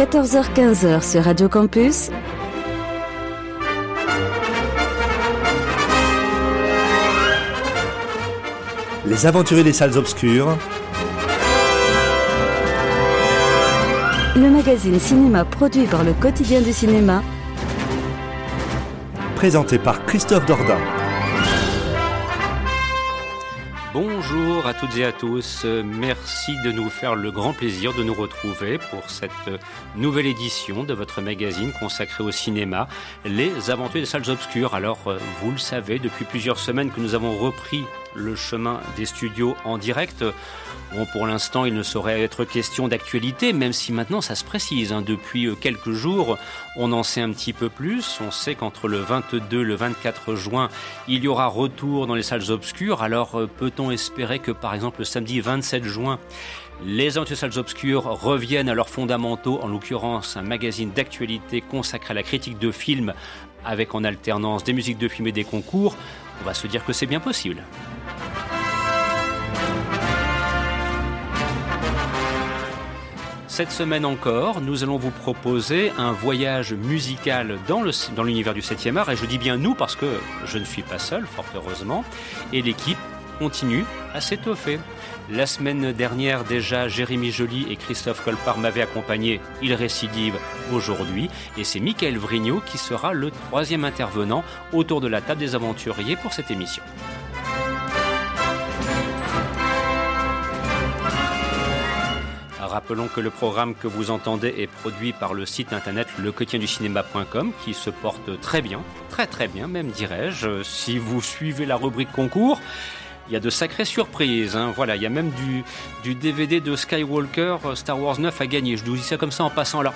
14h-15h sur Radio Campus. Les aventuriers des salles obscures. Le magazine cinéma produit par le quotidien du cinéma. Présenté par Christophe Dordain. Bonjour à toutes et à tous, merci de nous faire le grand plaisir de nous retrouver pour cette nouvelle édition de votre magazine consacré au cinéma, Les Aventures des Salles Obscures. Alors, vous le savez, depuis plusieurs semaines que nous avons repris le chemin des studios en direct. Pour l'instant, il ne saurait être question d'actualité, même si maintenant ça se précise. Hein. Depuis euh, quelques jours, on en sait un petit peu plus. On sait qu'entre le 22 et le 24 juin, il y aura retour dans les salles obscures. Alors, euh, peut-on espérer que, par exemple, le samedi 27 juin, les salles obscures reviennent à leurs fondamentaux, en l'occurrence un magazine d'actualité consacré à la critique de films avec en alternance des musiques de films et des concours? On va se dire que c'est bien possible. Cette semaine encore, nous allons vous proposer un voyage musical dans l'univers du 7e art. Et je dis bien nous parce que je ne suis pas seul, fort heureusement. Et l'équipe continue à s'étoffer. La semaine dernière déjà, Jérémy Joly et Christophe Colpart m'avaient accompagné. Ils récidivent aujourd'hui. Et c'est Michael Vrignot qui sera le troisième intervenant autour de la table des aventuriers pour cette émission. Rappelons que le programme que vous entendez est produit par le site internet lequotienducinéma.com qui se porte très bien, très très bien même dirais-je. Si vous suivez la rubrique concours, il y a de sacrées surprises. Hein. Voilà, il y a même du, DVD de Skywalker Star Wars 9 à gagner. Je vous dis ça comme ça en passant là.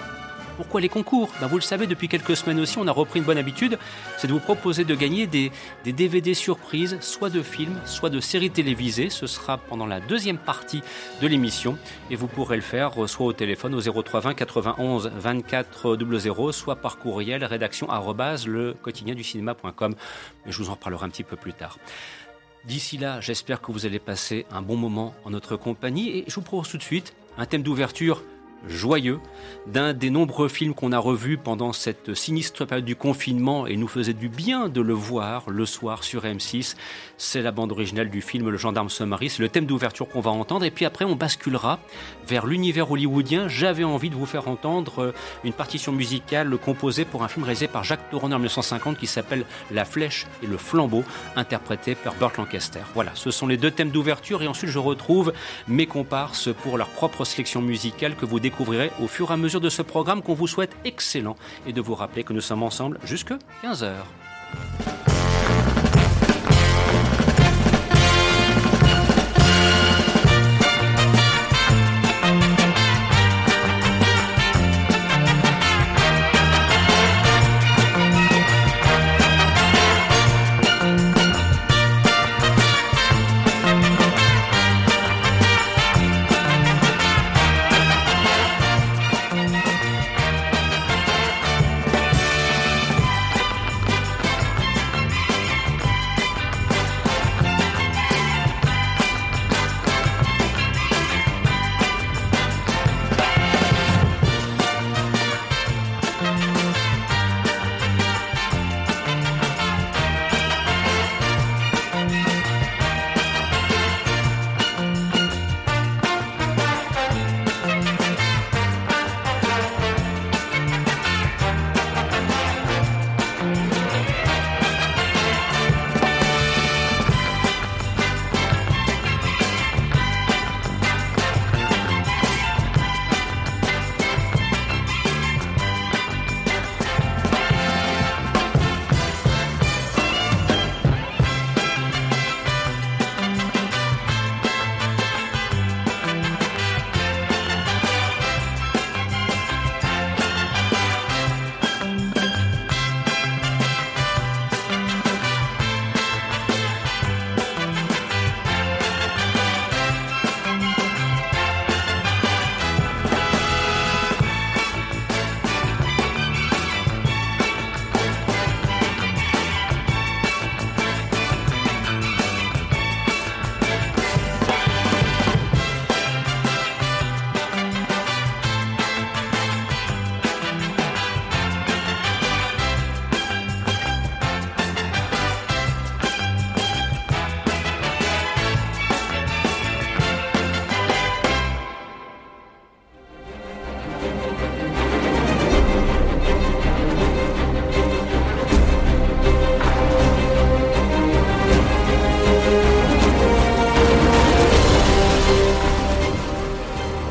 Pourquoi les concours ben Vous le savez, depuis quelques semaines aussi, on a repris une bonne habitude, c'est de vous proposer de gagner des, des, DVD surprises, soit de films, soit de séries télévisées. Ce sera pendant la deuxième partie de l'émission et vous pourrez le faire euh, soit au téléphone au 0320 91 24 00, soit par courriel rédaction le quotidien du cinéma.com. Mais je vous en parlerai un petit peu plus tard. D'ici là, j'espère que vous allez passer un bon moment en notre compagnie et je vous propose tout de suite un thème d'ouverture joyeux d'un des nombreux films qu'on a revus pendant cette sinistre période du confinement et nous faisait du bien de le voir le soir sur M6. C'est la bande originale du film Le Gendarme Summary, c'est le thème d'ouverture qu'on va entendre et puis après on basculera vers l'univers hollywoodien. J'avais envie de vous faire entendre euh, une partition musicale composée pour un film réalisé par Jacques Tourneur en 1950 qui s'appelle La Flèche et le Flambeau, interprété par Burt Lancaster. Voilà, ce sont les deux thèmes d'ouverture et ensuite je retrouve mes comparses pour leur propre sélection musicale que vous découvrez découvrirez au fur et à mesure de ce programme qu'on vous souhaite excellent et de vous rappeler que nous sommes ensemble jusque 15h.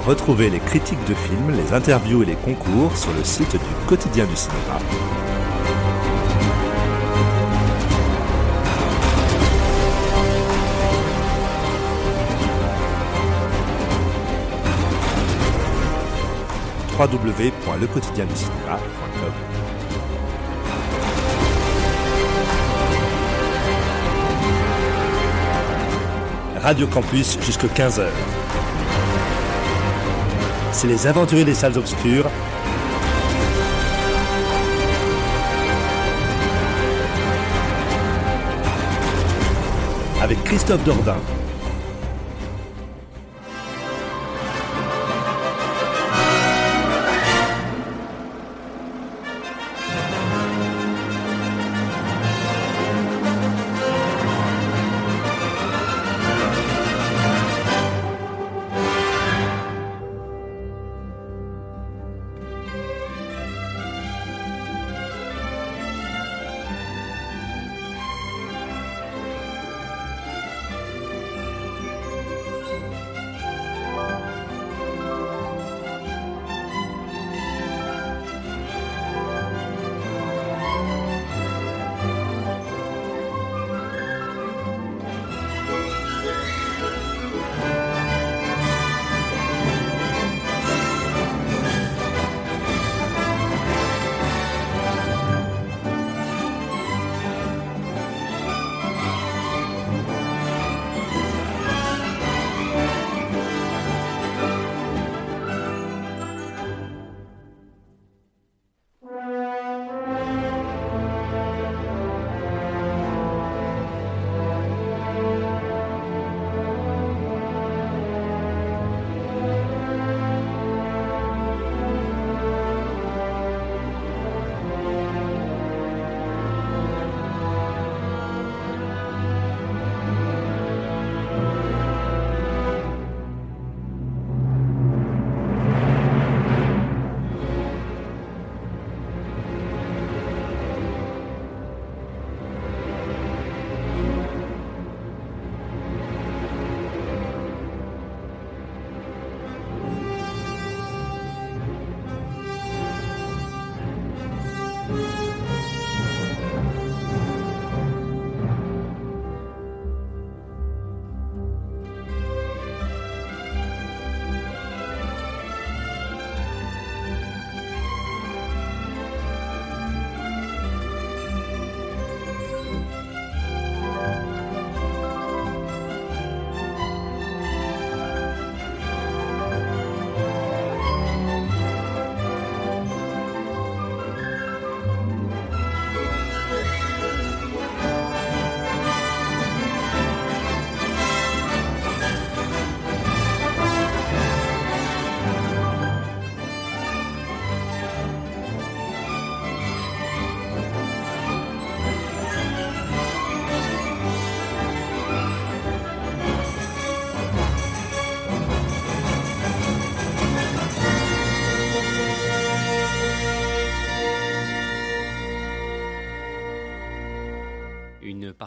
Retrouvez les critiques de films, les interviews et les concours sur le site du quotidien du cinéma. www.lequotidienducinéma.com Radio Campus jusqu'à 15h. C'est les aventuriers des salles obscures. Avec Christophe Dordain.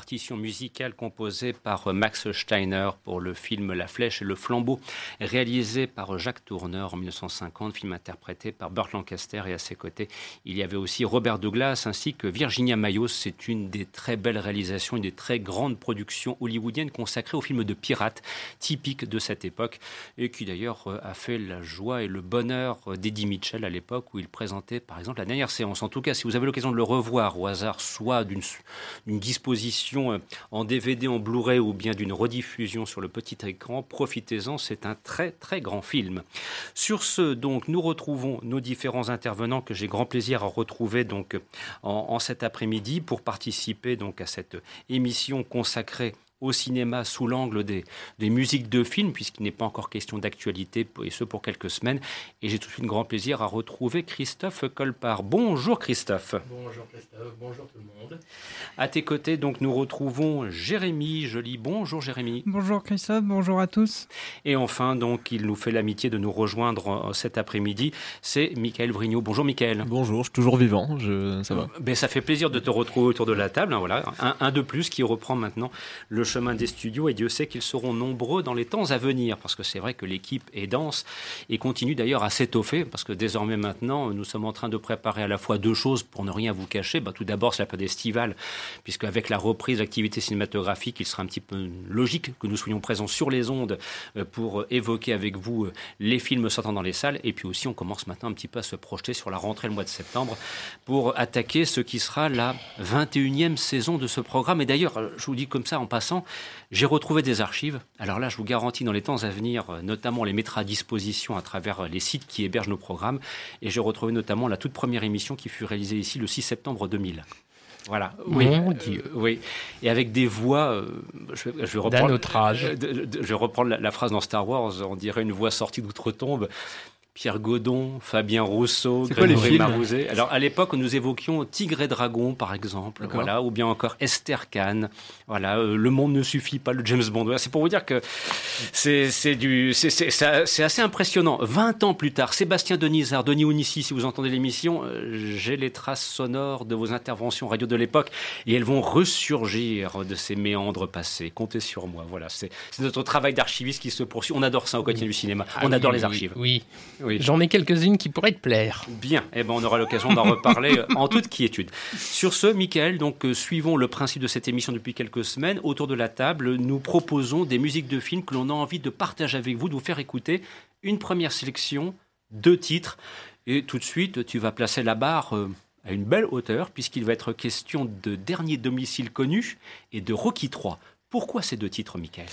Partition musicale composée par Max Steiner pour le film La Flèche et le Flambeau, réalisé par Jacques Tourneur en 1950, film interprété par Burt Lancaster et à ses côtés, il y avait aussi Robert Douglas ainsi que Virginia Mayos. C'est une des très belles réalisations, une des très grandes productions hollywoodiennes consacrées aux films de pirates typiques de cette époque et qui d'ailleurs a fait la joie et le bonheur d'Eddie Mitchell à l'époque où il présentait par exemple la dernière séance. En tout cas, si vous avez l'occasion de le revoir au hasard, soit d'une disposition euh, en DVD, en Blu-ray ou bien d'une rediffusion sur le petit écran, profitez-en, c'est un très très grand film. Sur ce, donc, nous retrouvons nos différents intervenants que j'ai grand plaisir à retrouver donc en, cet après-midi pour participer donc à cette émission consacrée au cinéma sous l'angle des, des, musiques de films, puisqu'il n'est pas encore question d'actualité, et ce pour quelques semaines. Et j'ai tout de suite grand plaisir à retrouver Christophe Colpart. Bonjour Christophe. Bonjour Christophe, bonjour tout le monde. À tes côtés, donc, nous retrouvons Jérémy Joly. Bonjour Jérémy. Bonjour Christophe, bonjour à tous. Et enfin, donc, il nous fait l'amitié de nous rejoindre euh, cet après-midi. C'est Michael Vrignot. Bonjour Michael. Bonjour, je suis toujours vivant, je... ça va. Ben, ça fait plaisir de te retrouver autour de la table. Hein, voilà, un, un de plus qui reprend maintenant le chemin des studios et Dieu sait qu'ils seront nombreux dans les temps à venir parce que c'est vrai que l'équipe est dense et continue d'ailleurs à s'étoffer parce que désormais maintenant nous sommes en train de préparer à la fois deux choses pour ne rien vous cacher. Bah, tout d'abord c'est la période estivale puisque avec la reprise d'activité cinématographique il sera un petit peu logique que nous soyons présents sur les ondes euh, pour évoquer avec vous euh, les films sortant dans les salles et puis aussi on commence maintenant un petit peu à se projeter sur la rentrée le mois de septembre pour attaquer ce qui sera la 21e saison de ce programme. Et d'ailleurs, je vous dis comme ça en passant, j'ai retrouvé des archives. Alors là, je vous garantis, dans les temps à venir, notamment, on les mettra à disposition à travers les sites qui hébergent nos programmes. Et j'ai retrouvé notamment la toute première émission qui fut réalisée ici le 6 septembre 2000. Voilà. Oui, euh, oui. Et avec des voix. Euh, je, vais, je âge. Euh, je vais reprendre la, la, phrase dans Star Wars. On dirait une voix sortie d'outre-tombe. Pierre Godon, Fabien Rousseau, Grégory Marouzet. Alors à l'époque, nous évoquions Tigre et Dragon, par exemple, voilà, ou bien encore Esther Kahn. Voilà, euh, Le Monde ne suffit pas, le James Bond. C'est pour vous dire que c'est du, c'est assez impressionnant. 20 ans plus tard, Sébastien Denisard, Denis Ounissi, si vous entendez l'émission, euh, j'ai les traces sonores de vos interventions radio de l'époque et elles vont ressurgir de ces méandres passés. Comptez sur moi. Voilà, c'est notre travail d'archiviste qui se poursuit. On adore ça au quotidien du cinéma. Ah On oui, adore oui, les archives. Oui. Oui. J'en ai quelques-unes qui pourraient te plaire. Bien, eh ben, on aura l'occasion d'en reparler euh, en toute quiétude. Sur ce, Michael, donc euh, suivons le principe de cette émission depuis quelques semaines. Autour de la table, nous proposons des musiques de films que l'on a envie de partager avec vous, de vous faire écouter. Une première sélection, deux titres, et tout de suite, tu vas placer la barre euh, à une belle hauteur, puisqu'il va être question de Dernier domicile connu et de Rocky 3. Pourquoi ces deux titres, Michael?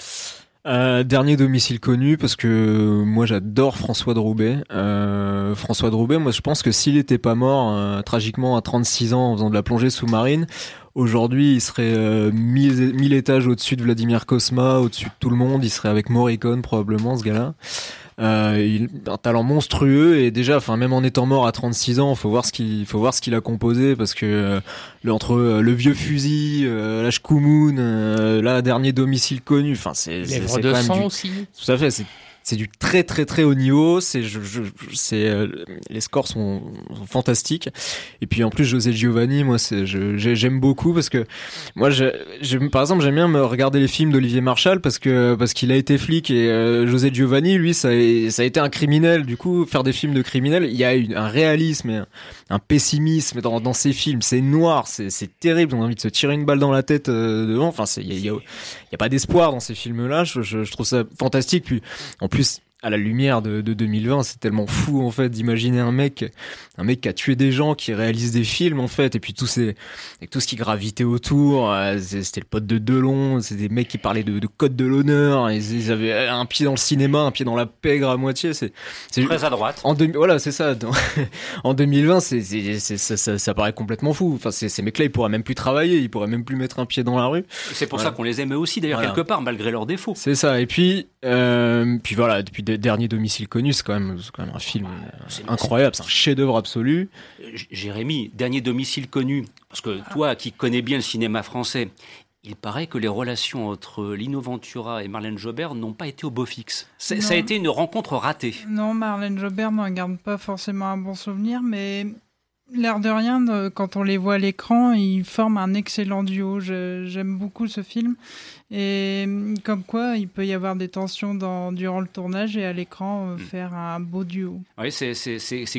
Euh, dernier domicile connu parce que moi j'adore François de. Euh, François de moi je pense que s'il n'était pas mort euh, tragiquement à 36 ans en faisant de la plongée sous-marine, aujourd'hui il serait euh, mille, mille étages au-dessus de Vladimir Kosma, au-dessus de tout le monde. Il serait avec Morricone probablement ce gars-là. Euh, il, un talent monstrueux et déjà, enfin même en étant mort à 36 ans, faut voir ce qu'il faut voir ce qu'il a composé parce que euh, entre euh, le vieux fusil, euh, la Shkumun, euh, là dernier domicile connu, enfin c'est c'est quand même sang du- aussi. tout à fait, c'est c'est du très très très haut niveau. C'est je, je, c'est euh, les scores sont, fantastiques. Et puis en plus José Giovanni, moi c'est je- j'ai- j'aime beaucoup parce que moi j'aime- par exemple j'aime bien me regarder les films d'Olivier Marshall parce que parce qu'il a été flic et euh, José Giovanni lui ça a, ça a été un criminel. Du coup faire des films de criminels, il y a une- un réalisme, et un, pessimisme dans dans ces films. C'est noir, c'est terrible. On a envie de se tirer une balle dans la tête euh, devant. Enfin il y a, y y a pas d'espoir dans ces films-là. Je, je, je trouve ça fantastique. Puis plus, à la lumière de, de 2020, c'est tellement fou en fait d'imaginer un mec, un mec qui a tué des gens, qui réalise des films en fait, et puis tout ces, et tout ce qui gravitait autour. euh, C'était le pote de Delon, c'est des mecs qui parlaient de, de code de l'honneur. Ils, ils avaient un pied dans le cinéma, un pied dans la pègre à moitié. C'est, Très à droite. en deux- voilà, c'est ça. Dans- en 2020, c'est, ça, ça, ça paraît complètement fou. Enfin, ces, ces mecs-là, ils pourraient même plus travailler, ils pourraient même plus mettre un pied dans la rue. C'est pour Voilà. ça qu'on les aimait aussi, d'ailleurs, Voilà. quelque part, malgré leurs défauts. C'est ça. Et puis, euh, puis voilà, depuis des derniers domiciles connus, c'est quand même, c'est quand même un film euh, c'est- incroyable. C'est un chef-d'œuvre absolu. Jérémy, dernier domicile connu, parce que toi qui connais bien le cinéma français, il paraît que les relations entre Lino Ventura et Marlène Jobert n'ont pas été au beau fixe. C'est- Ça a été une rencontre ratée. Non, Marlène Jobert n'en garde pas forcément un bon souvenir, mais l'air de rien, quand on les voit à l'écran, ils forment un excellent duo. Je- J'aime beaucoup ce film. Et hum, comme quoi, il peut y avoir des tensions dans, durant le tournage et à l'écran euh, faire un beau duo. Oui, c'est-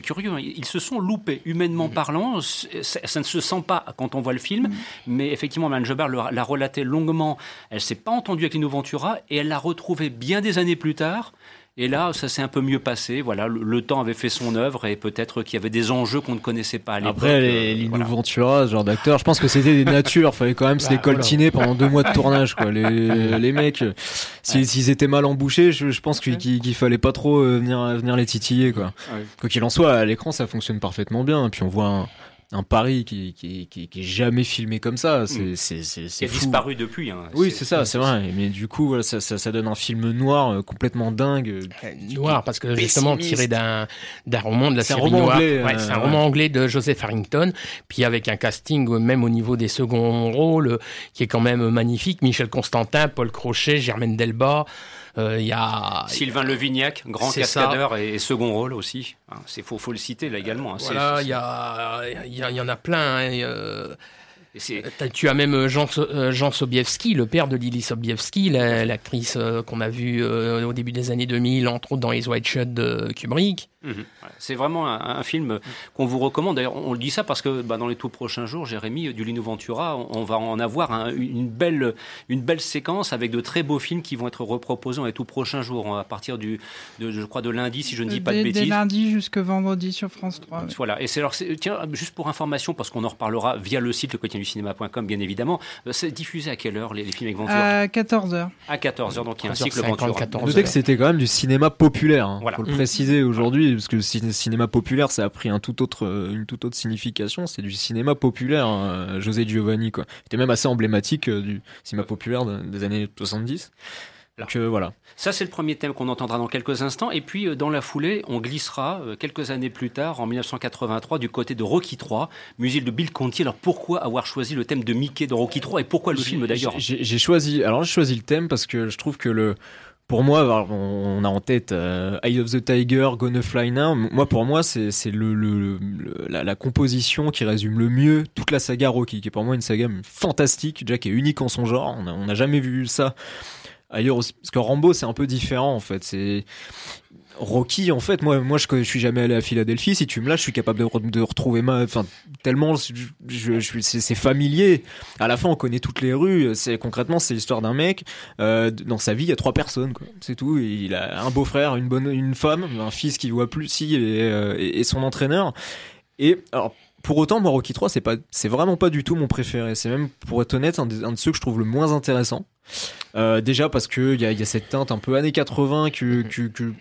curieux. hein. Ils se sont loupés, humainement parlant. C'est- Ça, ne se sent pas quand on voit le film, mais effectivement, le- l'a relaté longuement. Elle s'est pas entendue avec Lino Ventura et elle l'a retrouvé bien des années plus tard. Et là, ça s'est un peu mieux passé. Voilà, le, le temps avait fait son œuvre et peut-être qu'il y avait des enjeux qu'on ne connaissait pas à l'époque. Après, les Euh, voilà. Ventura, ce genre d'acteur, je pense que c'était des natures. Fallait quand même se Bah, les coltiner pendant deux mois de tournage, quoi. Les, les mecs, euh, s'ils étaient mal embouchés, je, je pense qu'il qu'il- qu'il fallait pas trop euh, venir, venir les titiller, quoi. Ouais. Quoi qu'il en soit, à l'écran, ça fonctionne parfaitement bien. Et puis on voit un, un Paris qui, qui, qui, qui est jamais filmé comme ça. C'est, Mm. c'est, fou. disparu depuis. hein. Oui, c'est ça, c'est vrai. Mais du coup, voilà, ça, ça, ça donne un film noir euh, complètement dingue. euh, Noir, parce que justement tiré d'un d'un roman de la C'est un série roman noire. anglais, Ouais, euh, c'est un ouais. roman anglais de Joseph Harrington, puis avec un casting euh, même au niveau des seconds rôles euh, qui est quand même magnifique. Michel Constantin, Paul Crochet, Germaine Delba. Euh, Il y a Sylvain Levignac, grand C'est ça. cascadeur et, second rôle aussi. Il faut, faut le citer là également. hein. C'est- Voilà, c'est- il y, a, il y, a- il y en a plein. hein, euh, c'est T'as- Tu as même euh, Jean, euh, Jean Sobiewski, le père de Lily Sobiewski, la- l'actrice euh, qu'on a vue euh, au début des années 2000, entre autres dans les White Shot de Kubrick. Mhm. C'est vraiment un, un film qu'on vous recommande. D'ailleurs, on le dit ça parce que bah, dans les tout prochains jours, Jérémy, du Lino Ventura, on, on va en avoir un- une, belle, une belle séquence avec de très beaux films qui vont être reproposés dans les tout prochains jours, à partir du, de, je crois, de lundi, si je ne dis pas de dès, dès bêtises. lundi jusque vendredi sur France 3. ouais. Voilà. Et c'est alors, c'est- tiens, juste pour information, parce qu'on en reparlera via le site lequotidienducinéma.com, bien évidemment. euh, C'est diffusé à quelle heure les, les films avec Ventura? À 14h. À 14h, donc il y a un cycle 14h50, Ventura. 14h. Notez que c'était quand même du cinéma populaire. Hein. Voilà. Faut le Mm. préciser aujourd'hui, parce que le ciné- cinéma populaire, ça a pris un tout autre, euh, une toute autre signification. C'est du cinéma populaire, hein, José Giovanni, quoi. C'était même assez emblématique euh, du cinéma populaire de- des années 70. Donc euh, voilà. Ça, c'est le premier thème qu'on entendra dans quelques instants. Et puis, euh, dans la foulée, on glissera euh, quelques années plus tard, en 1983, du côté de Rocky 3, musique de Bill Conti. Alors, pourquoi avoir choisi le thème de Mickey de Rocky 3 et pourquoi le film d'ailleurs J'ai j'ai choisi, alors j'ai choisi le thème parce que je trouve que le, pour moi, on a en tête euh, Eye of the Tiger, Gonna Fly Now. Moi, pour moi, c'est le, la, composition qui résume le mieux toute la saga Rocky, qui est pour moi une saga fantastique, déjà qui est unique en son genre. On n'a jamais vu ça ailleurs. Parce que Rambo, c'est un peu différent en fait. Rocky, en fait, moi, moi, je, je suis jamais allé à Philadelphie. Si tu me lâches, je suis capable de, de retrouver ma, enfin, tellement, je, je, je c'est familier. À la fin, on connaît toutes les rues. C'est concrètement, c'est l'histoire d'un mec. Euh, dans sa vie, il y a trois personnes. C'est tout. Il a un beau-frère, une bonne, une femme, un fils qui voit plus, si, et, euh, et son entraîneur. Et alors, pour autant, moi, Rocky 3, c'est pas, c'est vraiment pas du tout mon préféré. C'est même, pour être honnête, un, des- un de ceux que je trouve le moins intéressant. Euh, déjà parce que il y a, y a cette teinte un peu années 80 que, que, que-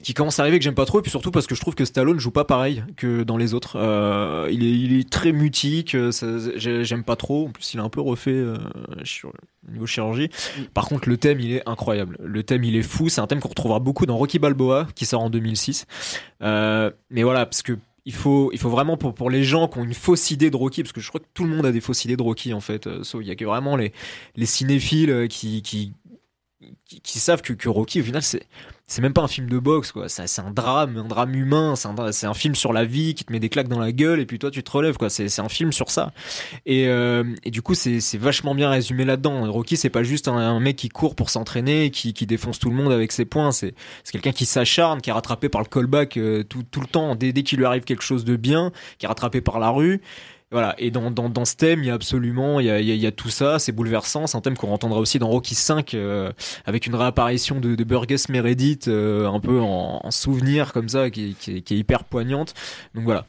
qui commence à arriver que j'aime pas trop et puis surtout parce que je trouve que Stallone joue pas pareil que dans les autres. Euh, il, est, il est très mutique euh, j'aime pas trop. En plus il est un peu refait euh, niveau chirurgie. Par contre le thème il est incroyable. Le thème il est fou. C'est un thème qu'on retrouvera beaucoup dans Rocky Balboa qui sort en 2006 Euh, mais voilà parce que il faut, vraiment pour, les gens qui ont une fausse idée de Rocky, parce que je crois que tout le monde a des fausses idées de Rocky en fait. euh, il y a que vraiment les, les cinéphiles euh, qui, qui, qui, qui savent que, que Rocky au final c'est c'est même pas un film de boxe quoi. C'est un drame un drame humain c'est un, un film sur la vie qui te met des claques dans la gueule et puis toi tu te relèves quoi. C'est un film sur ça. Et, euh, et du coup c'est vachement bien résumé là-dedans. Rocky c'est pas juste un, un mec qui court pour s'entraîner qui, qui défonce tout le monde avec ses poings. C'est c'est quelqu'un qui s'acharne qui est rattrapé par le callback euh, tout, tout le temps. Dès qu'il lui arrive quelque chose de bien qui est rattrapé par la rue voilà, et dans, dans, dans ce thème, il y a absolument, il y a, il y a, tout ça, c'est bouleversant, c'est un thème qu'on entendra aussi dans Rocky 5, euh, avec une réapparition de, Burgess Meredith, euh, un peu en, en souvenir comme ça, qui, qui est hyper poignante. Donc voilà.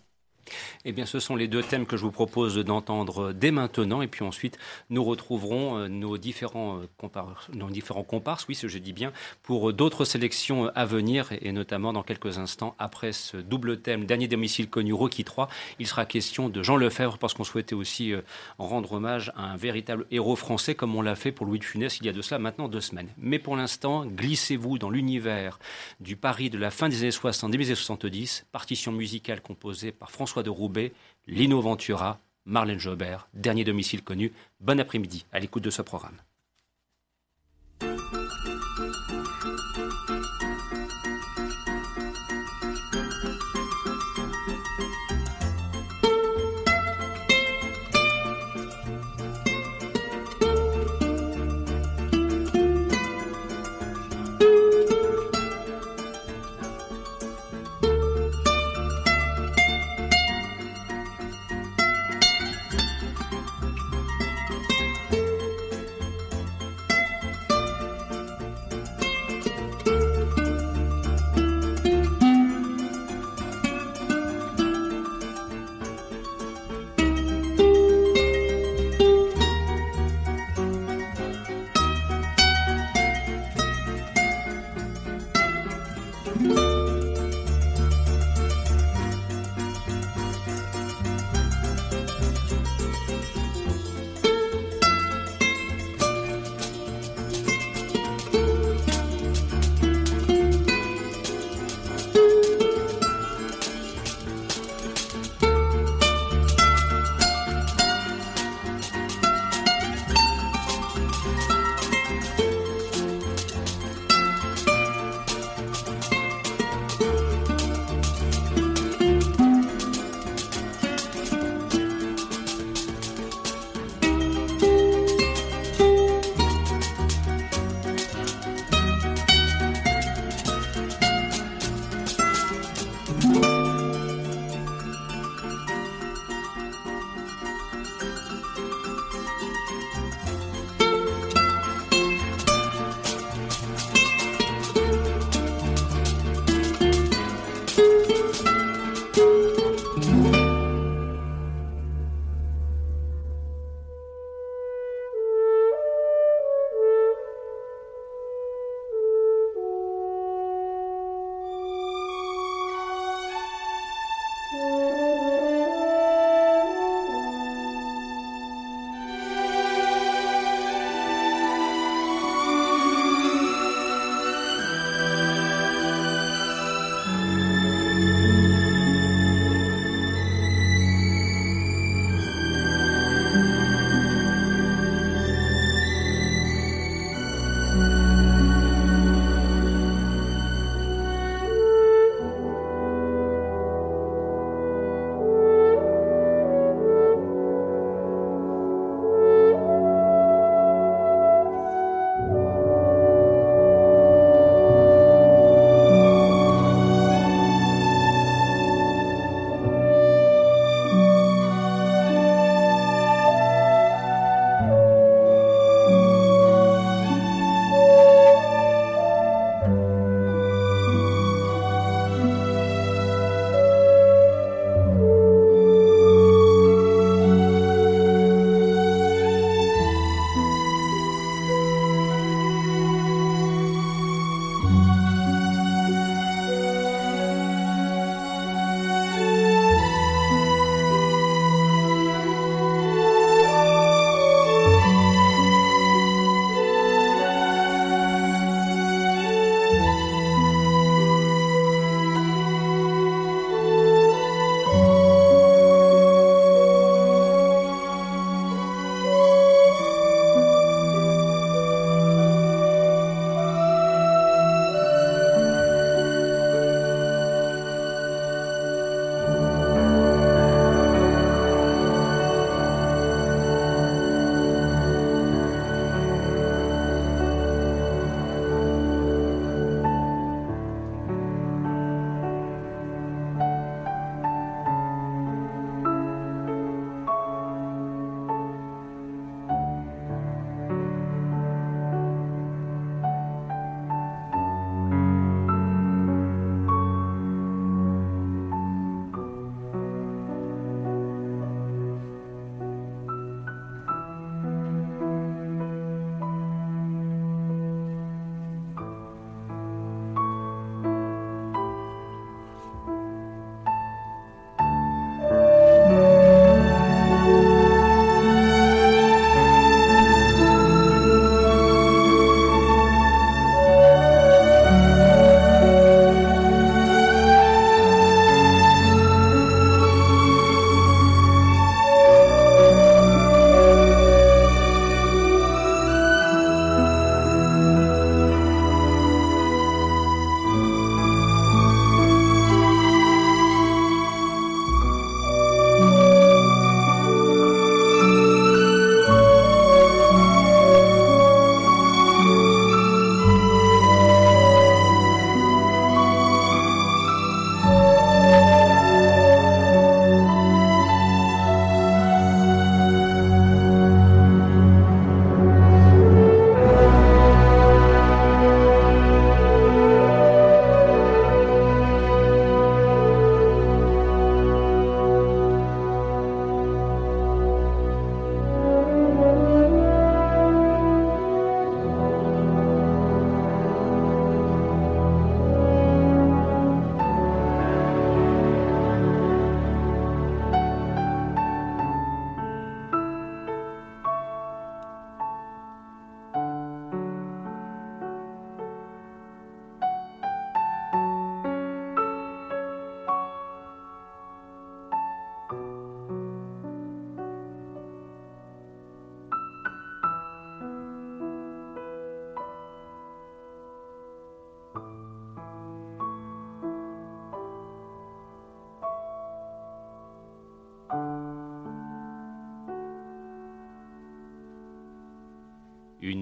Eh bien, ce sont les deux thèmes que je vous propose d'entendre dès maintenant. Et puis ensuite, nous retrouverons euh, nos différents, euh, compar- nos différents comparses, oui, ce je dis bien, pour d'autres sélections à venir. Et notamment, dans quelques instants, après ce double thème, dernier domicile connu, Rocky 3, il sera question de Jean Lefebvre, parce qu'on souhaitait aussi euh, rendre hommage à un véritable héros français, comme on l'a fait pour Louis de Funès il y a de cela maintenant deux semaines. Mais pour l'instant, glissez-vous dans l'univers du Paris de la fin des années 60, début des années 70, partition musicale composée par François de Roubaix, Lino Ventura, Marlène Jobert, dernier domicile connu. Bon après-midi à l'écoute de ce programme.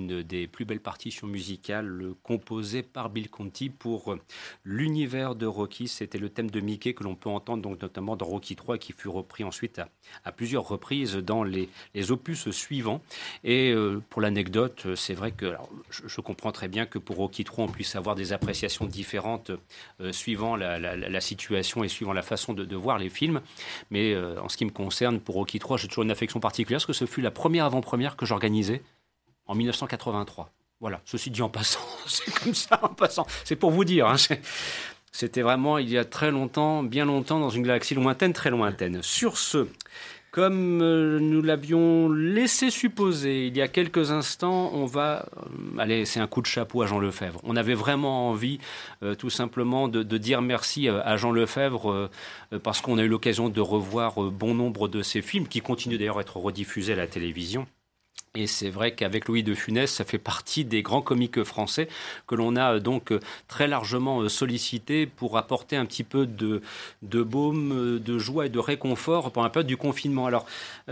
Une des plus belles partitions musicales composées par Bill Conti pour l'univers de Rocky. C'était le thème de Mickey que l'on peut entendre donc notamment dans Rocky 3 qui fut repris ensuite à, plusieurs reprises dans les, opus suivants. Et euh, pour l'anecdote, c'est vrai que je, comprends très bien que pour Rocky 3 on puisse avoir des appréciations différentes euh, suivant la, situation et suivant la façon de, voir les films. Mais euh, en ce qui me concerne, pour Rocky 3, j'ai toujours une affection particulière parce que ce fut la première avant-première que j'organisais en 1983. Voilà, ceci dit en passant, c'est comme ça en passant. C'est pour vous dire. Hein, c'était vraiment il y a très longtemps, bien longtemps, dans une galaxie lointaine, très lointaine. Sur ce, comme euh, nous l'avions laissé supposer il y a quelques instants, on va... Euh, allez, c'est un coup de chapeau à Jean Lefebvre. On avait vraiment envie, euh, tout simplement, de, dire merci à Jean Lefebvre, parce qu'on a eu l'occasion de revoir bon nombre de ses films, qui continuent d'ailleurs à être rediffusés à la télévision. Et c'est vrai qu'avec Louis de Funès, ça fait partie des grands comiques français que l'on a euh, donc euh, très largement euh, sollicité pour apporter un petit peu de, baume, de joie et de réconfort pendant la période du confinement. Alors,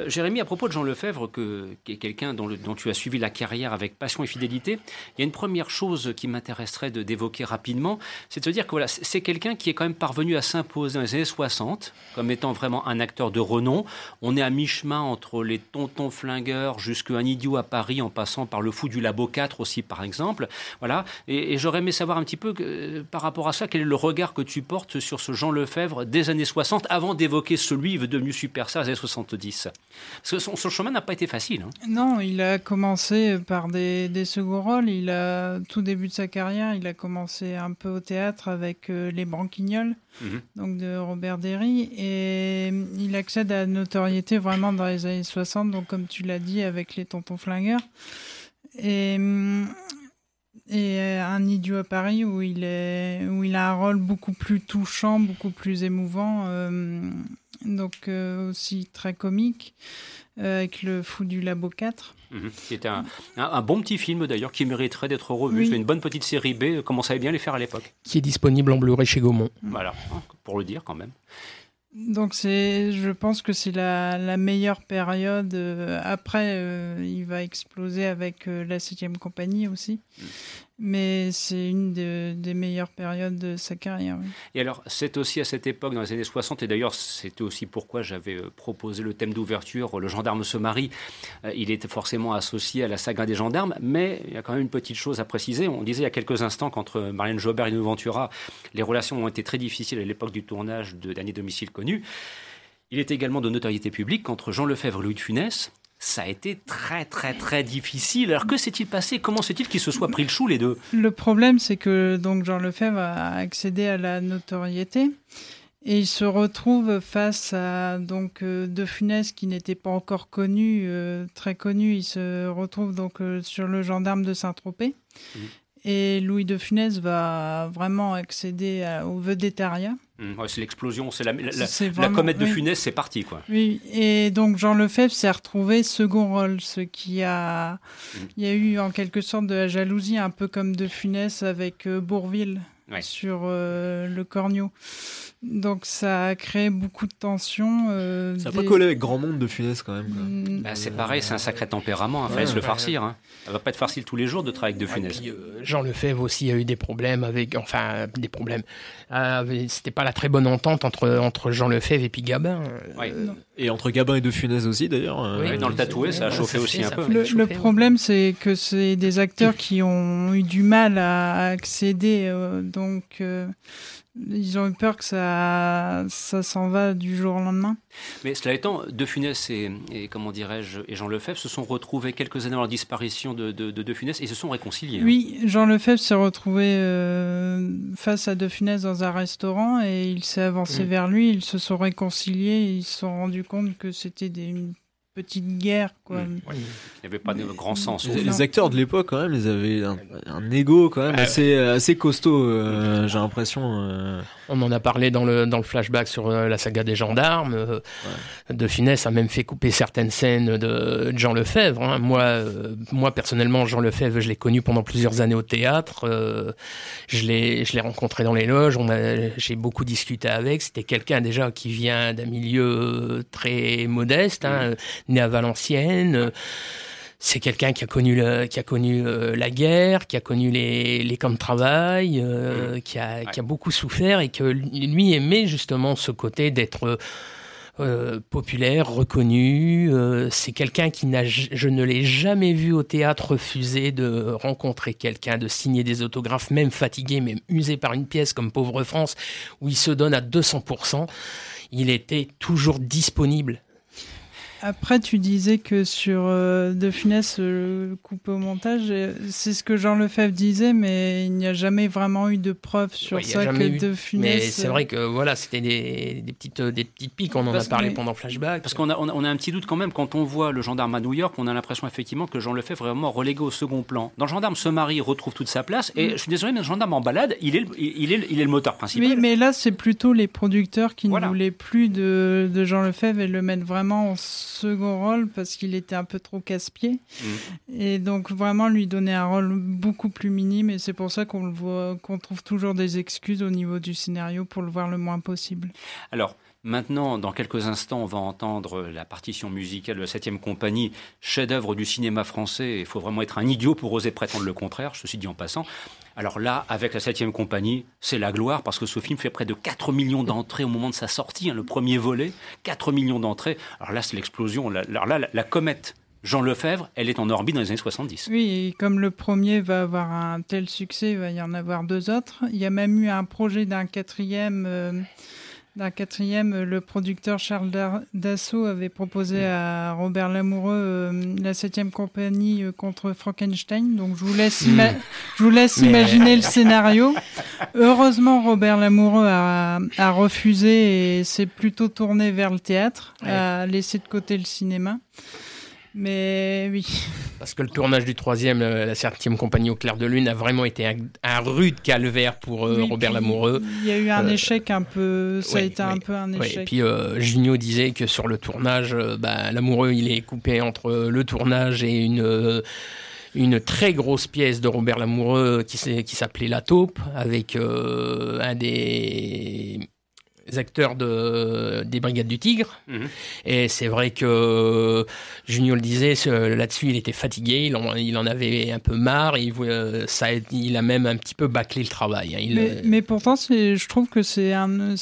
Jérémy, à propos de Jean Lefebvre, qui est quelqu'un dont, dont, tu as suivi la carrière avec passion et fidélité, il y a une première chose qui m'intéresserait d'évoquer rapidement, c'est de se dire que voilà, c'est quelqu'un qui est quand même parvenu à s'imposer dans les années 60 comme étant vraiment un acteur de renom. On est à mi-chemin entre les tontons flingueurs jusqu'à un idiot à Paris en passant par le fou du Labo 4 aussi, par exemple. Voilà. Et, j'aurais aimé savoir un petit peu que, par rapport à ça, quel est le regard que tu portes sur ce Jean Lefebvre des années 60 avant d'évoquer celui devenu superstar des années 70. Parce que son, chemin n'a pas été facile. Hein. Non, il a commencé par des, des, seconds rôles. Il a, tout début de sa carrière, il a commencé un peu au théâtre avec euh, Les Branquignoles. Mhm. donc de Robert Derry. Et il accède à la notoriété vraiment dans les années 60, donc comme tu l'as dit, avec les tontons flingueurs. Et, et un idiot à Paris où il, est, où il a un rôle beaucoup plus touchant, beaucoup plus émouvant, euh, donc euh, aussi très comique, euh, avec le fou du Labo 4. Mhm. Qui était un, un, bon petit film d'ailleurs qui mériterait d'être revu. C'est une bonne petite série B, comme on savait bien les faire à l'époque. Qui est disponible en Blu-ray chez Gaumont. Voilà, pour le dire quand même. Donc c'est, je pense que c'est la, la, meilleure période. Euh, après, euh, il va exploser avec euh, la septième compagnie aussi. Mais c'est une des meilleures périodes de sa carrière. Et alors, c'est aussi à cette époque, dans les années 60, et d'ailleurs, c'était aussi pourquoi j'avais proposé le thème d'ouverture, Le gendarme se marie. il était forcément associé à la saga des gendarmes, mais il y a quand même une petite chose à préciser. On disait il y a quelques instants qu'entre Marianne Jobert et Nous Ventura, les relations ont été très difficiles à l'époque du tournage de Dernier domicile connu. Il est également de notoriété publique qu'entre Jean Lefebvre et Louis de Funès, ça a été très très très difficile. Alors que s'est-il passé? Comment s'est-il qu'ils se soient pris le chou les deux? Le problème c'est que donc Jean Lefebvre a accédé à la notoriété et il se retrouve face à donc euh, De Funès qui n'était pas encore connu, euh, très connu. Il se retrouve donc euh, sur le gendarme de Saint-Tropez. Mmh. Et Louis de Funès va vraiment accéder au vedettariat. Mmh, c'est l'explosion, c'est la, la, comète de Funès, c'est parti. Quoi. Oui, et donc Jean Lefebvre s'est retrouvé second rôle, ce qui a. Mmh. Il y a eu en quelque sorte de la jalousie, un peu comme de Funès avec euh, Bourville sur euh, le Cornio. Donc ça a créé beaucoup de tensions. Euh, ça n'a pas collé avec grand monde de Funès quand même. Mm. Bah, c'est pareil, c'est un sacré tempérament. Il fallait se le farcir. Hein. Ça va pas être facile tous les jours de travailler avec de Funès. Euh, Jean Lefebvre aussi a eu des problèmes avec, enfin des problèmes. Euh, C'était pas la très bonne entente entre entre Jean Lefebvre et puis Gabin. Euh, et entre Gabin et de Funès aussi d'ailleurs. Oui, dans le tatoué, ça a chauffé aussi un peu. Le, problème, c'est que c'est des acteurs qui ont eu du mal à accéder, donc ils ont eu peur que ça, ça s'en va du jour au lendemain. Mais cela étant, De Funès et, comment dirais-je et Jean Lefebvre se sont retrouvés quelques années avant la disparition de De, de, Funès et se sont réconciliés. Hein. Oui, Jean Lefebvre s'est retrouvé euh, face à De Funès dans un restaurant et il s'est avancé mm. vers lui. Ils se sont réconciliés et ils se sont rendus compte que c'était des, petite guerre. Quoi. Hmm. Il n'y avait pas de grand sens. Les, acteurs de l'époque, quand même, ils avaient un, un ego quand même ah assez, assez costaud, euh, j'ai l'impression. Euh. On en a parlé dans le, dans le flashback sur euh, la saga des gendarmes. De Finesse a même fait couper certaines scènes de Jean Lefebvre. Hein. Moi, moi, personnellement, Jean Lefebvre, je l'ai connu pendant plusieurs années au théâtre. je l'ai rencontré dans les loges. J'ai beaucoup discuté avec. C'était quelqu'un déjà qui vient d'un milieu très modeste. Hein, né à Valenciennes. c'est quelqu'un qui a connu le, qui a connu euh, la guerre, qui a connu les, les camps de travail, euh, mmh. qui, a, qui a beaucoup souffert et que lui aimait justement ce côté d'être euh, populaire, reconnu. Euh, c'est quelqu'un qui n'a, je ne l'ai jamais vu au théâtre refuser de rencontrer quelqu'un, de signer des autographes, même fatigué, même usé par une pièce comme Pauvre France, où il se donne à 200%. Il était toujours disponible après, tu disais que sur euh, De Funès, euh, coupé au montage, euh, c'est ce que Jean Lefebvre disait, mais il n'y a jamais vraiment eu de preuves sur ça que De Funès. Mais c'est vrai que voilà, c'était des, des, petites, des petites piques, on en a parlé pendant Flashback. Parce qu'on a, on a, un petit doute quand même, quand on voit le gendarme à New York, on a l'impression effectivement que Jean Lefebvre est vraiment relégué au second plan. Dans le gendarme se marie, retrouve toute sa place, et mm. je suis désolé, mais le gendarme en balade, il est, le, il est, il est le moteur principal. Oui, mais là, c'est plutôt les producteurs qui ne voulaient plus de, de Jean Lefebvre et le mettre vraiment en second rôle parce qu'il était un peu trop casse-pied. Mm. Et donc vraiment lui donner un rôle beaucoup plus minime et c'est pour ça qu'on le voit, qu'on trouve toujours des excuses au niveau du scénario pour le voir le moins possible. Alors, Maintenant, dans quelques instants, on va entendre la partition musicale de la 7 compagnie, chef-d'œuvre du cinéma français. Il faut vraiment être un idiot pour oser prétendre le contraire, ceci dit en passant. Alors là, avec la 7 compagnie, c'est la gloire parce que ce film fait près de 4 millions d'entrées au moment de sa sortie, hein, le premier volet, 4 millions d'entrées. Alors là, c'est l'explosion. Alors là, la, comète Jean Lefebvre, elle est en orbite dans les années 70. Oui, et comme le premier va avoir un tel succès, il va y en avoir deux autres. Il y a même eu un projet d'un quatrième. Euh, d'un quatrième, le producteur Charles Dassault avait proposé à Robert Lamoureux euh, la septième compagnie euh, contre Frankenstein. Donc je vous laisse, hmm. je vous laisse imaginer le scénario. Heureusement, Robert Lamoureux a, a refusé et s'est plutôt tourné vers le théâtre, a laissé de côté le cinéma. Mais oui. Parce que le tournage du troisième, euh, la septième compagnie au clair de lune, a vraiment été un, rude calvaire pour euh, Robert Lamoureux. Il y a eu un euh, échec un peu, ça a été un peu un échec. et puis Junio disait que sur le tournage, bah, Lamoureux, il est coupé entre le tournage et une une très grosse pièce de Robert Lamoureux qui, qui s'appelait La Taupe, avec un des acteurs de, des Brigades du Tigre. Mhm. Et c'est vrai que Junio le disait, là-dessus, il était fatigué, il en, il en, avait un peu marre, il, ça, il a même un petit peu bâclé le travail. Hein. mais, mais, pourtant, je trouve que c'est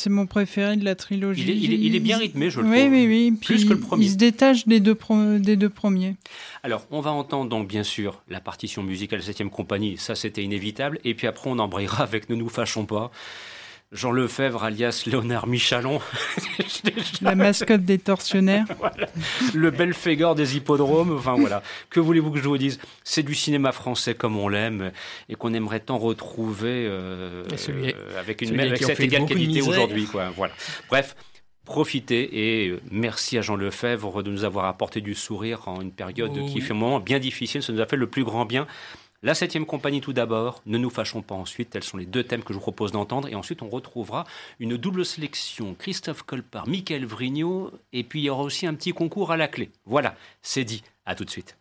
mon préféré de la trilogie. Il est, bien rythmé, je le oui, trouve. Oui, oui, Plus que le premier. Il se détache des deux, des deux premiers. Alors, on va entendre donc bien sûr la partition musicale de 7 compagnie, ça c'était inévitable, et puis après on embrayera avec Ne nous fâchons pas. Jean Lefebvre, alias Léonard Michalon. La mascotte des tortionnaires. Le Belphégor des hippodromes. Enfin voilà. Que voulez-vous que je vous dise? C'est du cinéma français comme on l'aime et qu'on aimerait tant retrouver euh, euh, avec, une, avec cette égale qualité aujourd'hui. Voilà. Bref. Profitez et euh, merci à Jean Lefebvre de nous avoir apporté du sourire en une période oh qui fait un moment bien difficile. Ça nous a fait le plus grand bien. La septième compagnie tout d'abord, ne nous fâchons pas ensuite, tels sont les deux thèmes que je vous propose d'entendre, et ensuite on retrouvera une double sélection, Christophe Colpart, Michael Vrignot, et puis il y aura aussi un petit concours à la clé. Voilà, c'est dit, à tout de suite.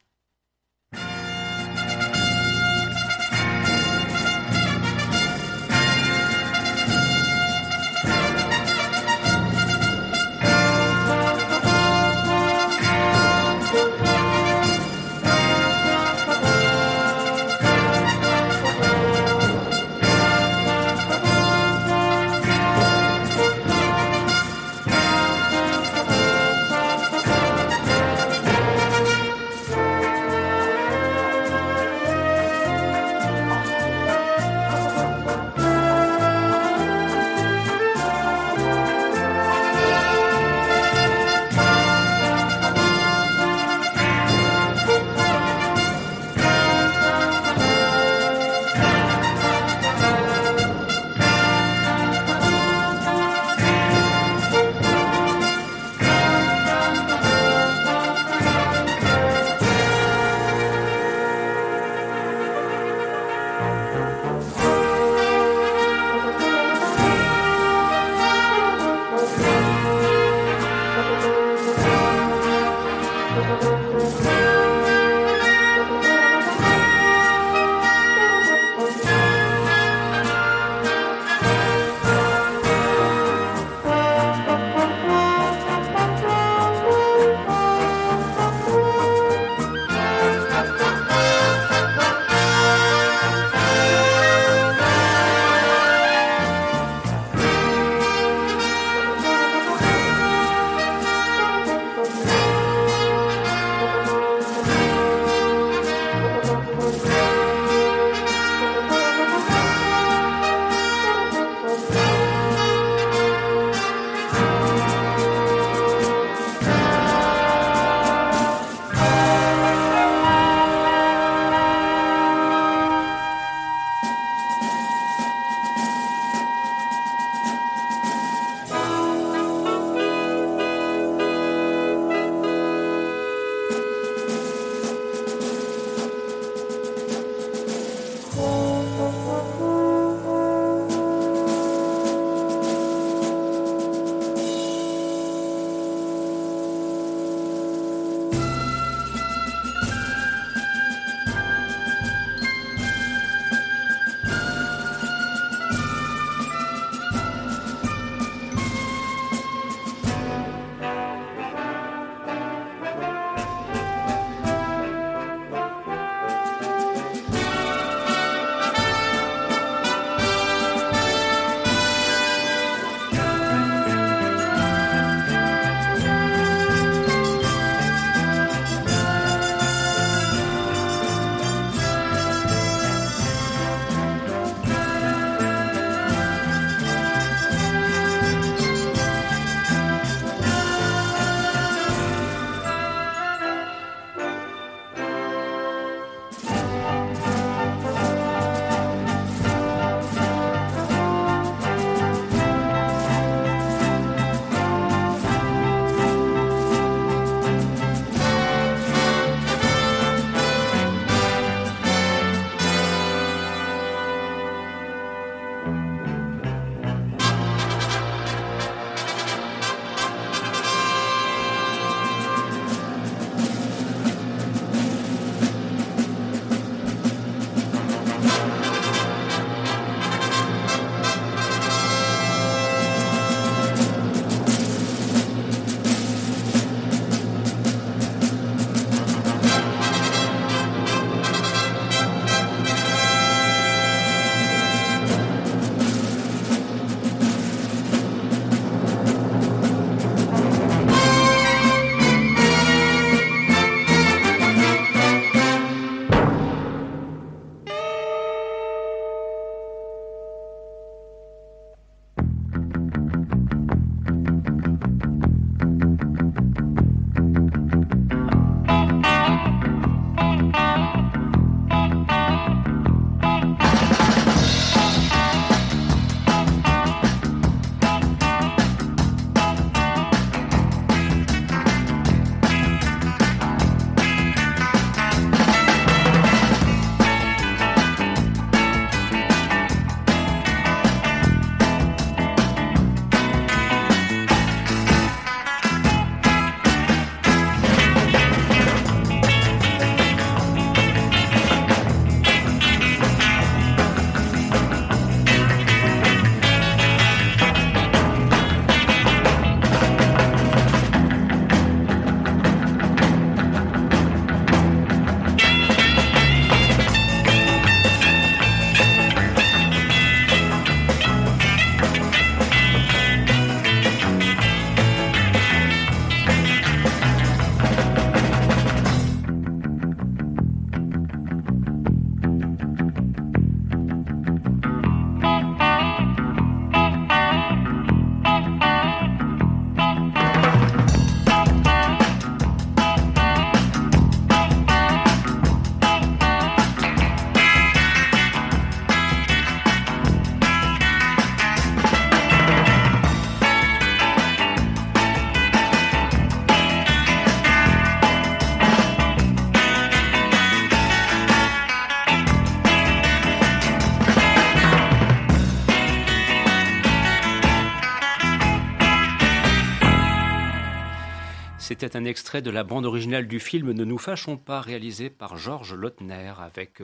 C'était un extrait de la bande originale du film Ne nous fâchons pas, réalisé par Georges Lautner, avec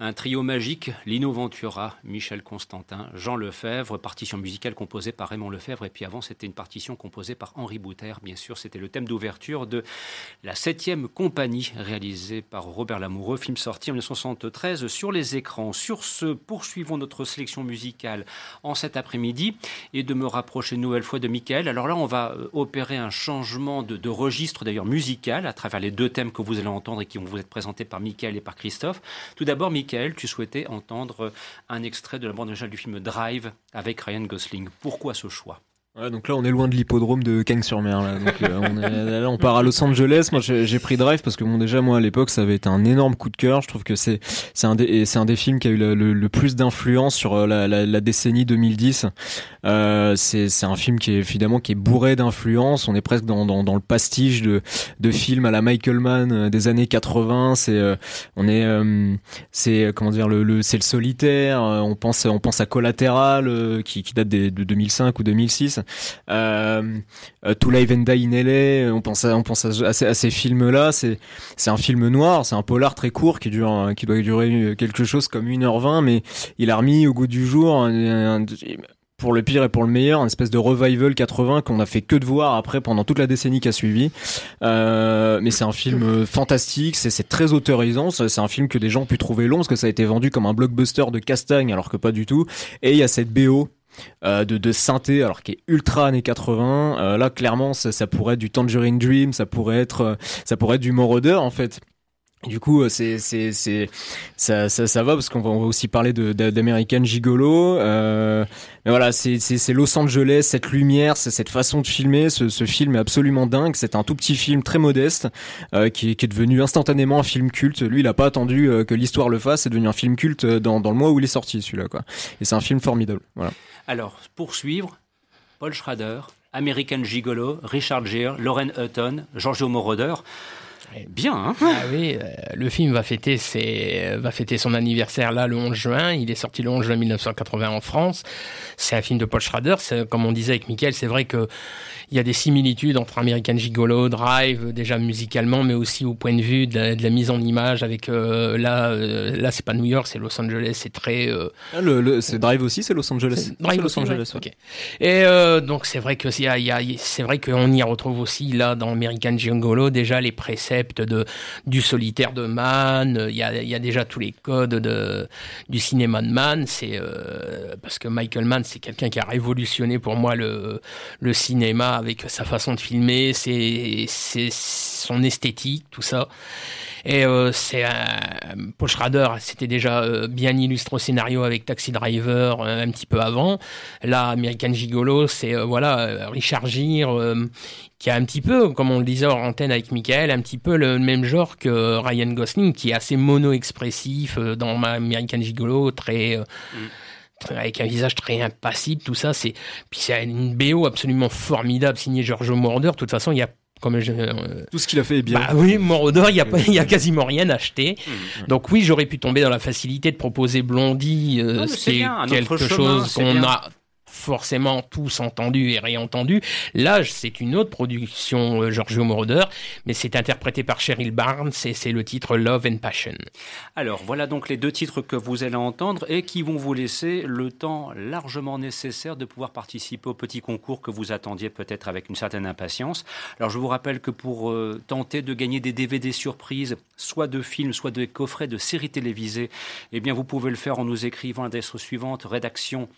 un trio magique, Lino Ventura, Michel Constantin, Jean Lefebvre, partition musicale composée par Raymond Lefebvre, et puis avant c'était une partition composée par Henri Bouter, bien sûr, c'était le thème d'ouverture de La Septième Compagnie, réalisée par Robert Lamoureux, film sorti en 1973 sur les écrans. Sur ce, poursuivons notre sélection musicale en cet après-midi, et de me rapprocher une nouvelle fois de Michael. Alors là, on va euh, opérer un changement de, registre d'ailleurs musical à travers les deux thèmes que vous allez entendre et qui vont vous être présentés par Michael et par Christophe. Tout d'abord, Michael, tu souhaitais entendre un extrait de la bande originale du film Drive avec Ryan Gosling. Pourquoi ce choix? Ouais, donc là, on est loin de l'hippodrome de Cagnes-sur-Mer. Là. Euh, on, est, là, on part à Los Angeles. Moi, j'ai pris Drive parce que bon, déjà moi à l'époque, ça avait été un énorme coup de cœur. Je trouve que c'est un des films qui a eu le, plus d'influence sur euh, la, décennie 2010. Euh, c'est un film qui est évidemment qui est bourré d'influence. On est presque dans, le pastiche de films à la Michael Mann euh, des années 80. C'est on est comment dire le, le c'est le solitaire. On pense à Collateral qui qui date de 2005 ou 2006. Euh, euh, To Live LA, on pense à, ces, films-là. C'est, un film noir, c'est un polar très court qui doit durer quelque chose comme 1h20, mais il a remis au goût du jour pour le pire et pour le meilleur, une espèce de revival 80 qu'on a fait que de voir après pendant toute la décennie qui a suivi. Euh, mais c'est un film fantastique, c'est, très autorisant, c'est un film que des gens ont pu trouver long parce que ça a été vendu comme un blockbuster de castagne alors que pas du tout. Et il y a cette BO euh, de, de synthé alors qui est ultra années 80 euh, là clairement ça, ça, pourrait être du Tangerine Dream ça pourrait être euh, ça pourrait être du Moroder en fait du coup, c'est c'est c'est ça, ça ça va parce qu'on va, aussi parler de d'American Gigolo. Euh, mais voilà, c'est c'est Los Angeles, cette lumière, c'est cette façon de filmer. Ce, film est absolument dingue. C'est un tout petit film très modeste euh, qui, est devenu instantanément un film culte. Lui, il a pas attendu euh, que l'histoire le fasse. C'est devenu un film culte dans le mois où il est sorti celui-là quoi. Et c'est un film formidable. Voilà. Alors pour suivre, Paul Schrader, American Gigolo, Richard Gere, Lauren Hutton, Giorgio Moroder. Bien. Hein ah oui, euh, le film va fêter, ses, va fêter son anniversaire là le 11 juin. Il est sorti le 11 juin 1980 en France. C'est un film de Paul Schrader. Comme on disait avec Michael, c'est vrai que il y a des similitudes entre American Gigolo, Drive, déjà musicalement, mais aussi au point de vue de la, mise en image. Avec euh, là, euh, là c'est pas New York, c'est Los Angeles. C'est très. Ah, le, c'est Drive aussi, c'est Los Angeles. Drive Los Angeles. Ok. Et donc c'est vrai que c'est vrai qu'on y retrouve aussi là dans American Gigolo déjà les de, du solitaire de Mann, il y a, déjà tous les codes de, du cinéma de c'est euh, parce que Michael Mann, c'est quelqu'un qui a révolutionné pour moi le, cinéma avec sa façon de filmer, son esthétique, tout ça. Et euh, c'est Paul Schrader, c'était déjà euh, bien illustré au scénario avec Taxi Driver euh, un petit peu avant. Là, American Gigolo, c'est voilà Richard Gere qui a un petit peu, comme on le disait en antenne avec Michael, un petit peu le même genre que Ryan Gosling, qui est assez mono-expressif dans American Gigolo, très... Mm. avec un visage très impassible, tout ça, c'est puis c'est une BO absolument formidable signée Giorgio Moroder. De toute façon, il y a comme euh, Tout ce qu'il a fait est bien. Bah oui, Moroder, il n'y a, y a quasiment rien acheté. Mmh. Donc oui, j'aurais pu tomber dans la facilité de proposer Blondie, euh, c'est quelque chose qu'on a forcément tous entendu et réentendu. Là, c'est une autre production euh, Giorgio Moroder, mais c'est interprété par Cheryl Barnes et c'est le titre Love and Passion. Alors, voilà donc les deux titres que vous allez entendre et qui vont vous laisser le temps largement nécessaire de pouvoir participer au petit concours que vous attendiez peut-être avec une certaine impatience. Alors, je vous rappelle que pour euh, tenter de gagner des DVD surprises, soit de films, soit de coffrets de séries télévisées, eh bien, vous pouvez le faire en nous écrivant l'adresse suivante rédaction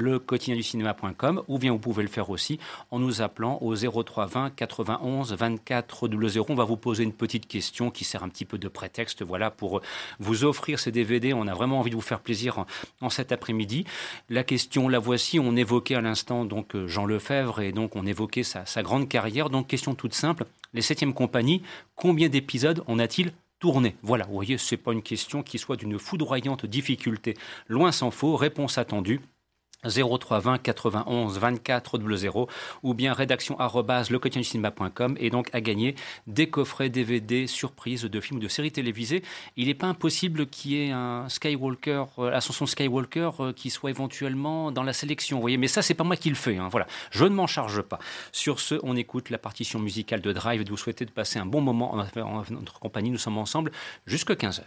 le quotidien du cinéma.com ou bien vous pouvez le faire aussi en nous appelant au 03 20 91 24 00. On va vous poser une petite question qui sert un petit peu de prétexte voilà, pour vous offrir ces DVD. On a vraiment envie de vous faire plaisir en, cet après-midi. La question, la voici. On évoquait à l'instant donc Jean Lefebvre et donc on évoquait sa, grande carrière. Donc question toute simple. Les septièmes compagnies, combien d'épisodes en a-t-il tourné? Voilà, vous voyez, ce n'est pas une question qui soit d'une foudroyante difficulté. Loin s'en faut, réponse attendue 03 20 91 24 00 ou bien rédaction cinéma.com et donc à gagner des coffrets DVD surprises de films ou de séries télévisées. Il n'est pas impossible qu'il y ait un Skywalker, euh, Ascension Skywalker euh, qui soit éventuellement dans la sélection. Vous voyez, mais ça c'est pas moi qui le fais. Hein, voilà, je ne m'en charge pas. Sur ce, on écoute la partition musicale de Drive. De vous souhaiter de passer un bon moment en notre compagnie. Nous sommes ensemble jusqu'à 15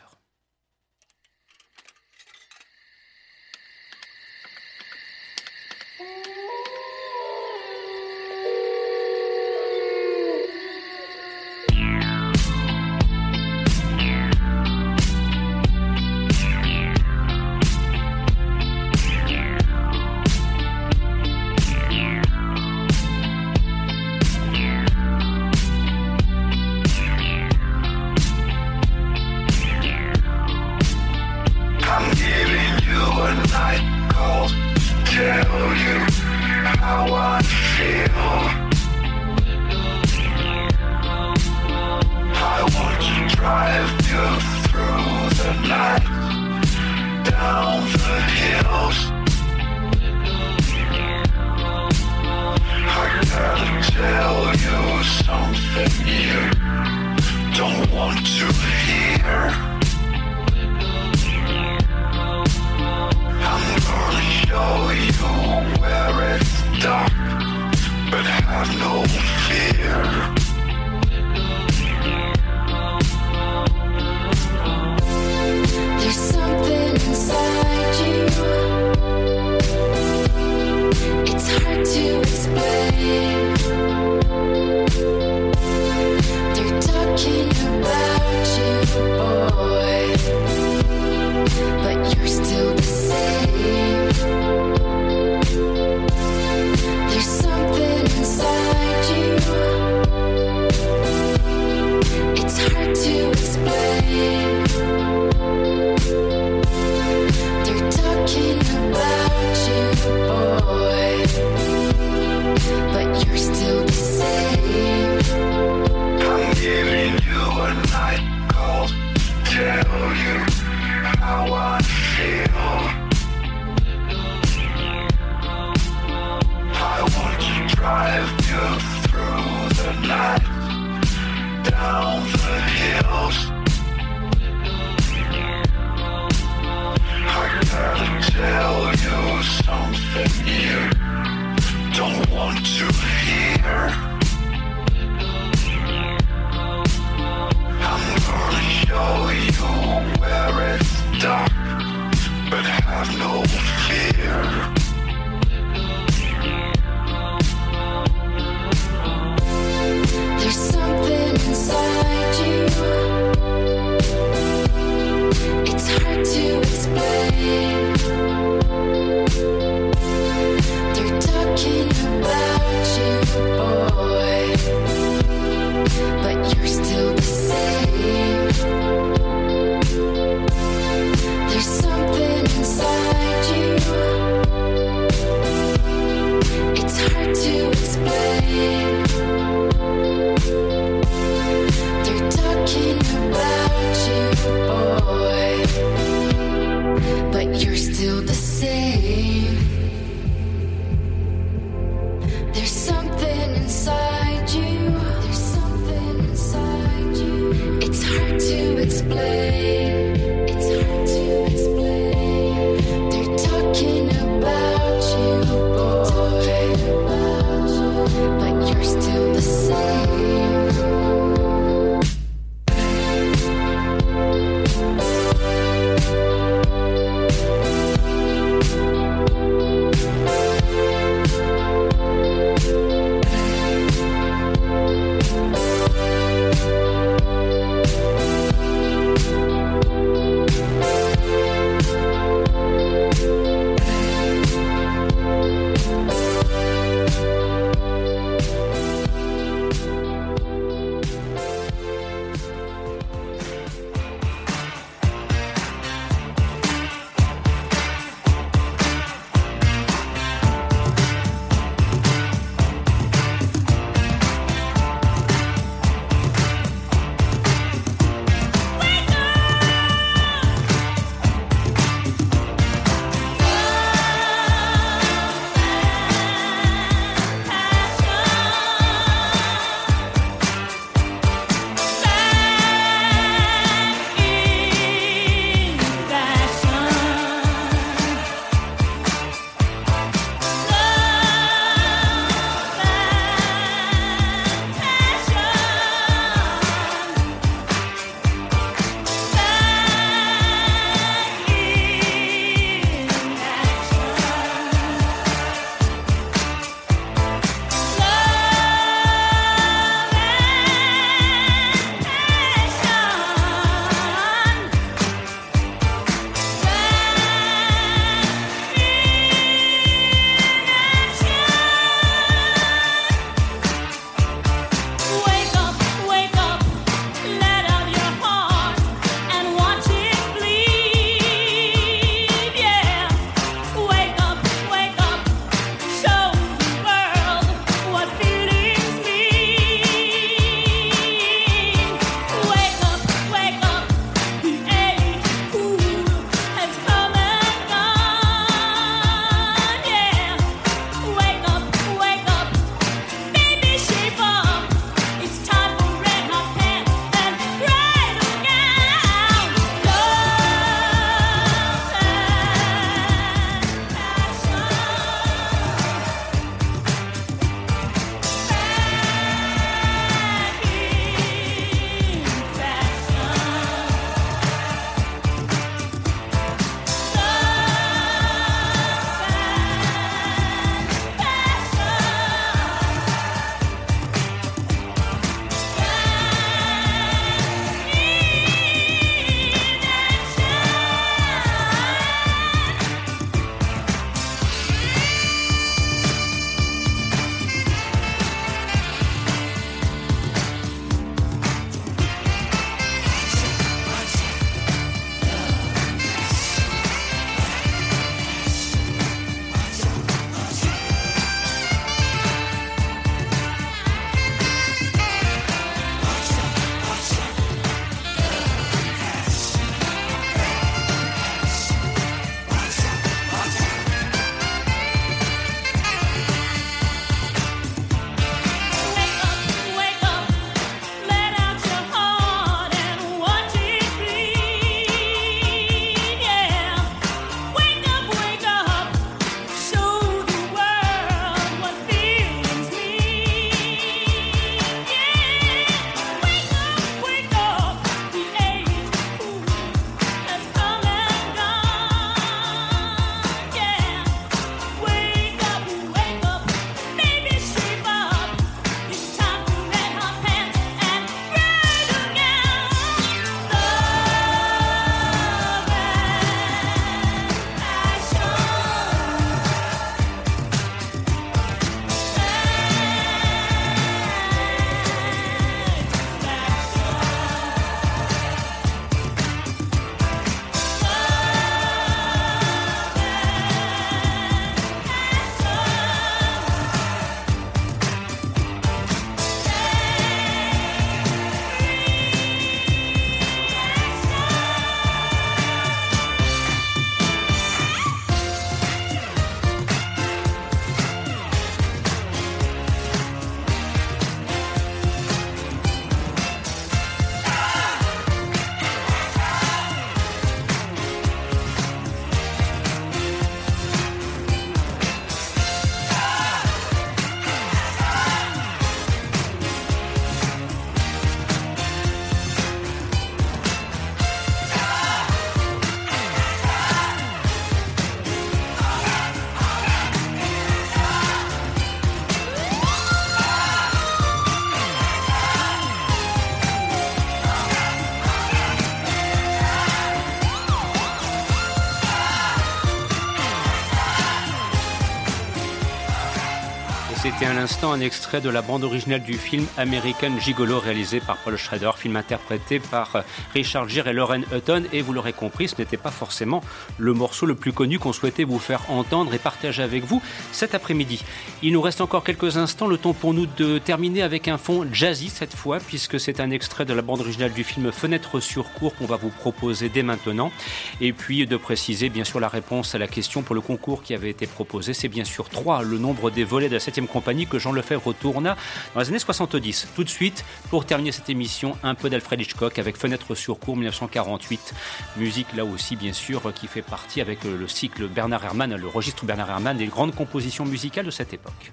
C'était à l'instant un extrait de la bande originale du film American Gigolo réalisé par Paul Schrader, film interprété par euh, Richard Gere et Lauren Hutton. Et vous l'aurez compris, ce n'était pas forcément le morceau le plus connu qu'on souhaitait vous faire entendre et partager avec vous cet après-midi. Il nous reste encore quelques instants, le temps pour nous de terminer avec un fond jazzy cette fois, puisque c'est un extrait de la bande originale du film Fenêtre sur cours qu'on va vous proposer dès maintenant. Et puis de préciser bien sûr la réponse à la question pour le concours qui avait été proposé. C'est bien sûr 3, le nombre des volets de la 7 compagnie que Jean Lefebvre retourna dans les années 70. Tout de suite, pour terminer cette émission, un peu d'Alfred Hitchcock avec Fenêtre sur cours 1948. Musique là aussi, bien sûr, qui fait partie avec le cycle Bernard Herrmann, le registre Bernard Herrmann des grandes compositions musicales de cette époque.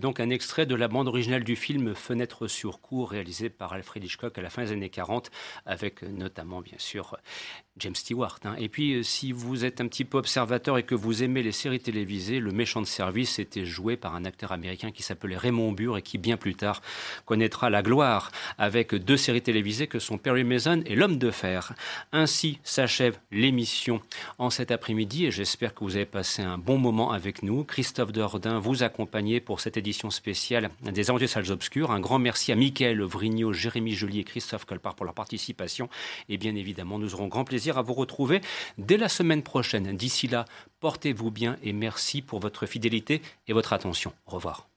Donc un extrait de la bande originale du film Fenêtre sur cour réalisé par Alfred Hitchcock à la fin des années 40 avec notamment bien sûr James Stewart. Hein. Et puis, euh, si vous êtes un petit peu observateur et que vous aimez les séries télévisées, Le méchant de service était joué par un acteur américain qui s'appelait Raymond Burr et qui, bien plus tard, connaîtra la gloire avec deux séries télévisées que sont Perry Mason et L'homme de fer. Ainsi s'achève l'émission en cet après-midi et j'espère que vous avez passé un bon moment avec nous. Christophe Dordain vous accompagnait pour cette édition spéciale des Aventures Salles Obscures. Un grand merci à Michael Vrignot, Jérémy Joly et Christophe Colpart pour leur participation. Et bien évidemment, nous aurons grand plaisir à vous retrouver dès la semaine prochaine. D'ici là, portez-vous bien et merci pour votre fidélité et votre attention. Au revoir.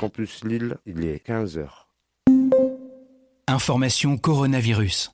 Campus Lille, il est 15h. Information coronavirus.